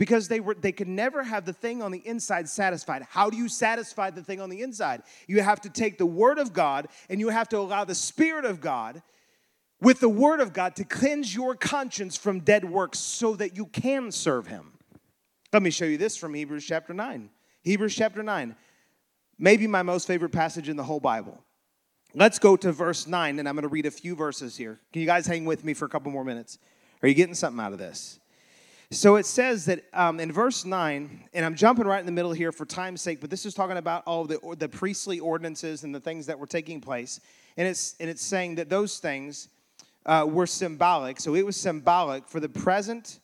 because they were they could never have the thing on the inside satisfied. How do you satisfy the thing on the inside? You have to take the word of God and you have to allow the spirit of God with the word of God to cleanse your conscience from dead works so that you can serve him. Let me show you this from Hebrews chapter 9. Hebrews chapter 9. Maybe my most favorite passage in the whole Bible. Let's go to verse 9, and I'm going to read a few verses here. Can you guys hang with me for a couple more minutes? Are you getting something out of this? So it says that um, in verse 9, and I'm jumping right in the middle here for time's sake, but this is talking about all the, the priestly ordinances and the things that were taking place. And it's, and it's saying that those things uh, were symbolic. So it was symbolic for the present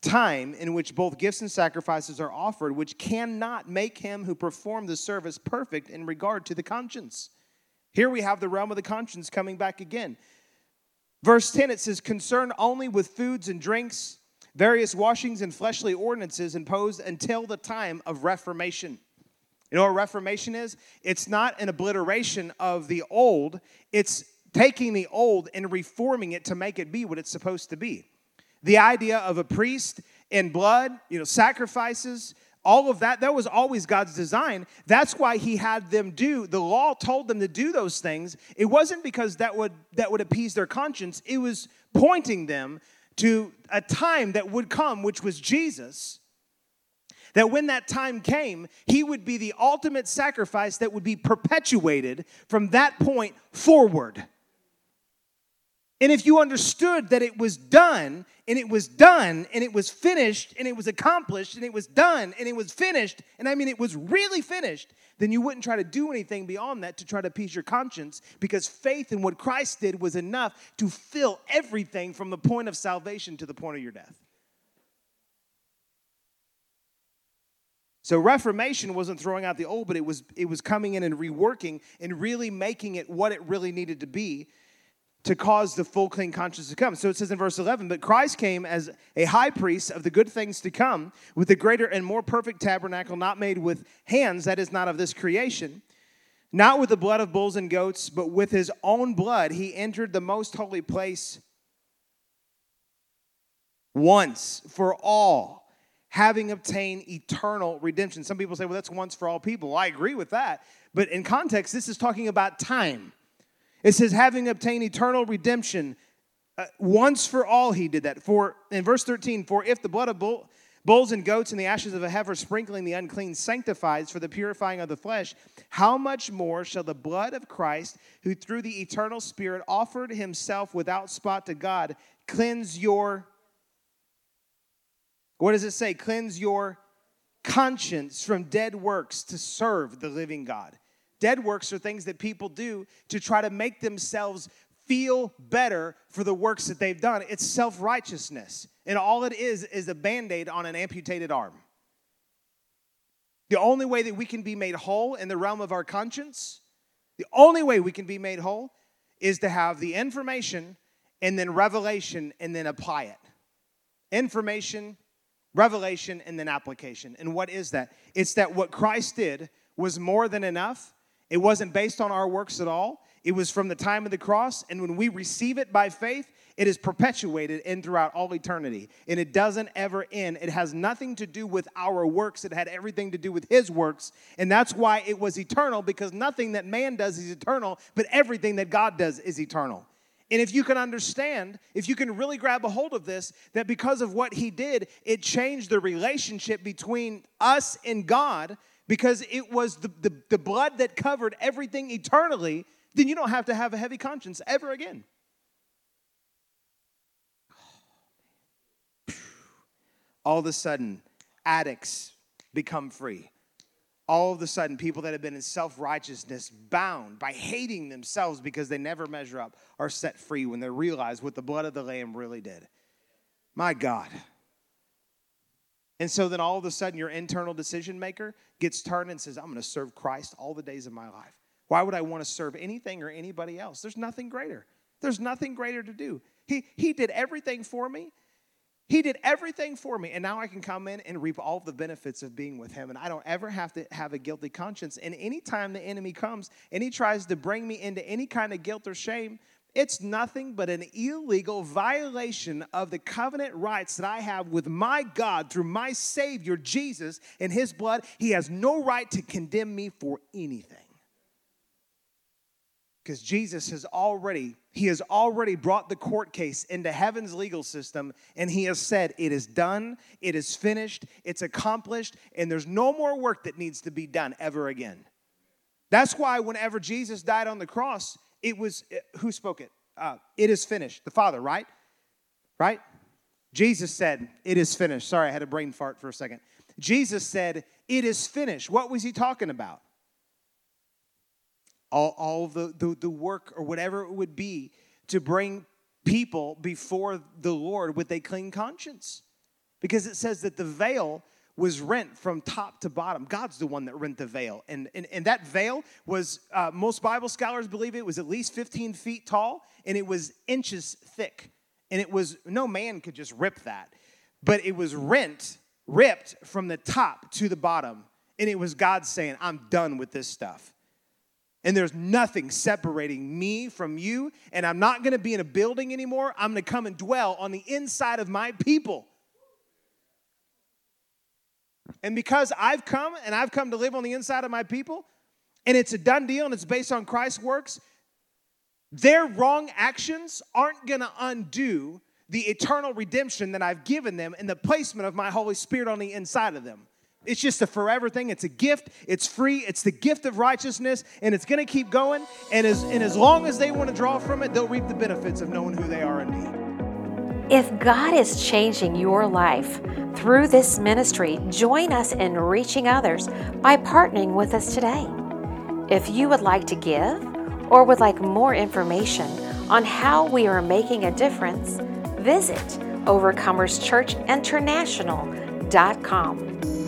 time in which both gifts and sacrifices are offered, which cannot make him who performed the service perfect in regard to the conscience. Here we have the realm of the conscience coming back again. Verse 10, it says, concerned only with foods and drinks, various washings and fleshly ordinances imposed until the time of Reformation. You know what Reformation is? It's not an obliteration of the old, it's taking the old and reforming it to make it be what it's supposed to be. The idea of a priest and blood, you know, sacrifices, all of that, that was always God's design. That's why he had them do, the law told them to do those things. It wasn't because that would that would appease their conscience. It was pointing them to a time that would come, which was Jesus. That when that time came, he would be the ultimate sacrifice that would be perpetuated from that point forward. And if you understood that it was done, and it was done, and it was finished, and it was accomplished, and it was done, and it was finished, and I mean it was really finished, then you wouldn't try to do anything beyond that to try to appease your conscience because faith in what Christ did was enough to fill everything from the point of salvation to the point of your death. So Reformation wasn't throwing out the old, but it was it was coming in and reworking and really making it what it really needed to be to cause the full clean conscience to come. So it says in verse 11, but Christ came as a high priest of the good things to come with a greater and more perfect tabernacle, not made with hands, that is not of this creation. Not with the blood of bulls and goats, but with his own blood, he entered the most holy place once for all, having obtained eternal redemption. Some people say, well, that's once for all people. I agree with that. But in context, this is talking about time. It says, having obtained eternal redemption, uh, once for all he did that. For in verse 13, for if the blood of bull, bulls and goats and the ashes of a heifer sprinkling the unclean sanctifies for the purifying of the flesh, how much more shall the blood of Christ, who through the eternal Spirit offered himself without spot to God, cleanse your what does it say? Cleanse your conscience from dead works to serve the living God. Dead works are things that people do to try to make themselves feel better for the works that they've done. It's self righteousness. And all it is is a band aid on an amputated arm. The only way that we can be made whole in the realm of our conscience, the only way we can be made whole is to have the information and then revelation and then apply it. Information, revelation, and then application. And what is that? It's that what Christ did was more than enough it wasn't based on our works at all. It was from the time of the cross. And when we receive it by faith, it is perpetuated in throughout all eternity. And it doesn't ever end. It has nothing to do with our works, it had everything to do with His works. And that's why it was eternal, because nothing that man does is eternal, but everything that God does is eternal. And if you can understand, if you can really grab a hold of this, that because of what he did, it changed the relationship between us and God because it was the, the, the blood that covered everything eternally, then you don't have to have a heavy conscience ever again. All of a sudden, addicts become free. All of a sudden, people that have been in self righteousness, bound by hating themselves because they never measure up, are set free when they realize what the blood of the Lamb really did. My God. And so then all of a sudden, your internal decision maker gets turned and says, I'm going to serve Christ all the days of my life. Why would I want to serve anything or anybody else? There's nothing greater. There's nothing greater to do. He, he did everything for me. He did everything for me, and now I can come in and reap all the benefits of being with Him. And I don't ever have to have a guilty conscience. And anytime the enemy comes and he tries to bring me into any kind of guilt or shame, it's nothing but an illegal violation of the covenant rights that I have with my God through my Savior, Jesus, and His blood. He has no right to condemn me for anything. Because Jesus has already, He has already brought the court case into heaven's legal system, and He has said, It is done, it is finished, it's accomplished, and there's no more work that needs to be done ever again. That's why whenever Jesus died on the cross, it was, uh, who spoke it? Uh, it is finished. The Father, right? Right? Jesus said, It is finished. Sorry, I had a brain fart for a second. Jesus said, It is finished. What was he talking about? All, all the, the, the work or whatever it would be to bring people before the Lord with a clean conscience. Because it says that the veil was rent from top to bottom. God's the one that rent the veil. And, and, and that veil was, uh, most Bible scholars believe it was at least 15 feet tall and it was inches thick. And it was, no man could just rip that. But it was rent, ripped from the top to the bottom. And it was God saying, I'm done with this stuff. And there's nothing separating me from you. And I'm not gonna be in a building anymore. I'm gonna come and dwell on the inside of my people. And because I've come and I've come to live on the inside of my people, and it's a done deal and it's based on Christ's works, their wrong actions aren't going to undo the eternal redemption that I've given them and the placement of my Holy Spirit on the inside of them. It's just a forever thing. It's a gift. It's free. It's the gift of righteousness, and it's going to keep going. And as, and as long as they want to draw from it, they'll reap the benefits of knowing who they are in indeed. If God is changing your life through this ministry, join us in reaching others by partnering with us today. If you would like to give or would like more information on how we are making a difference, visit overcomerschurchinternational.com.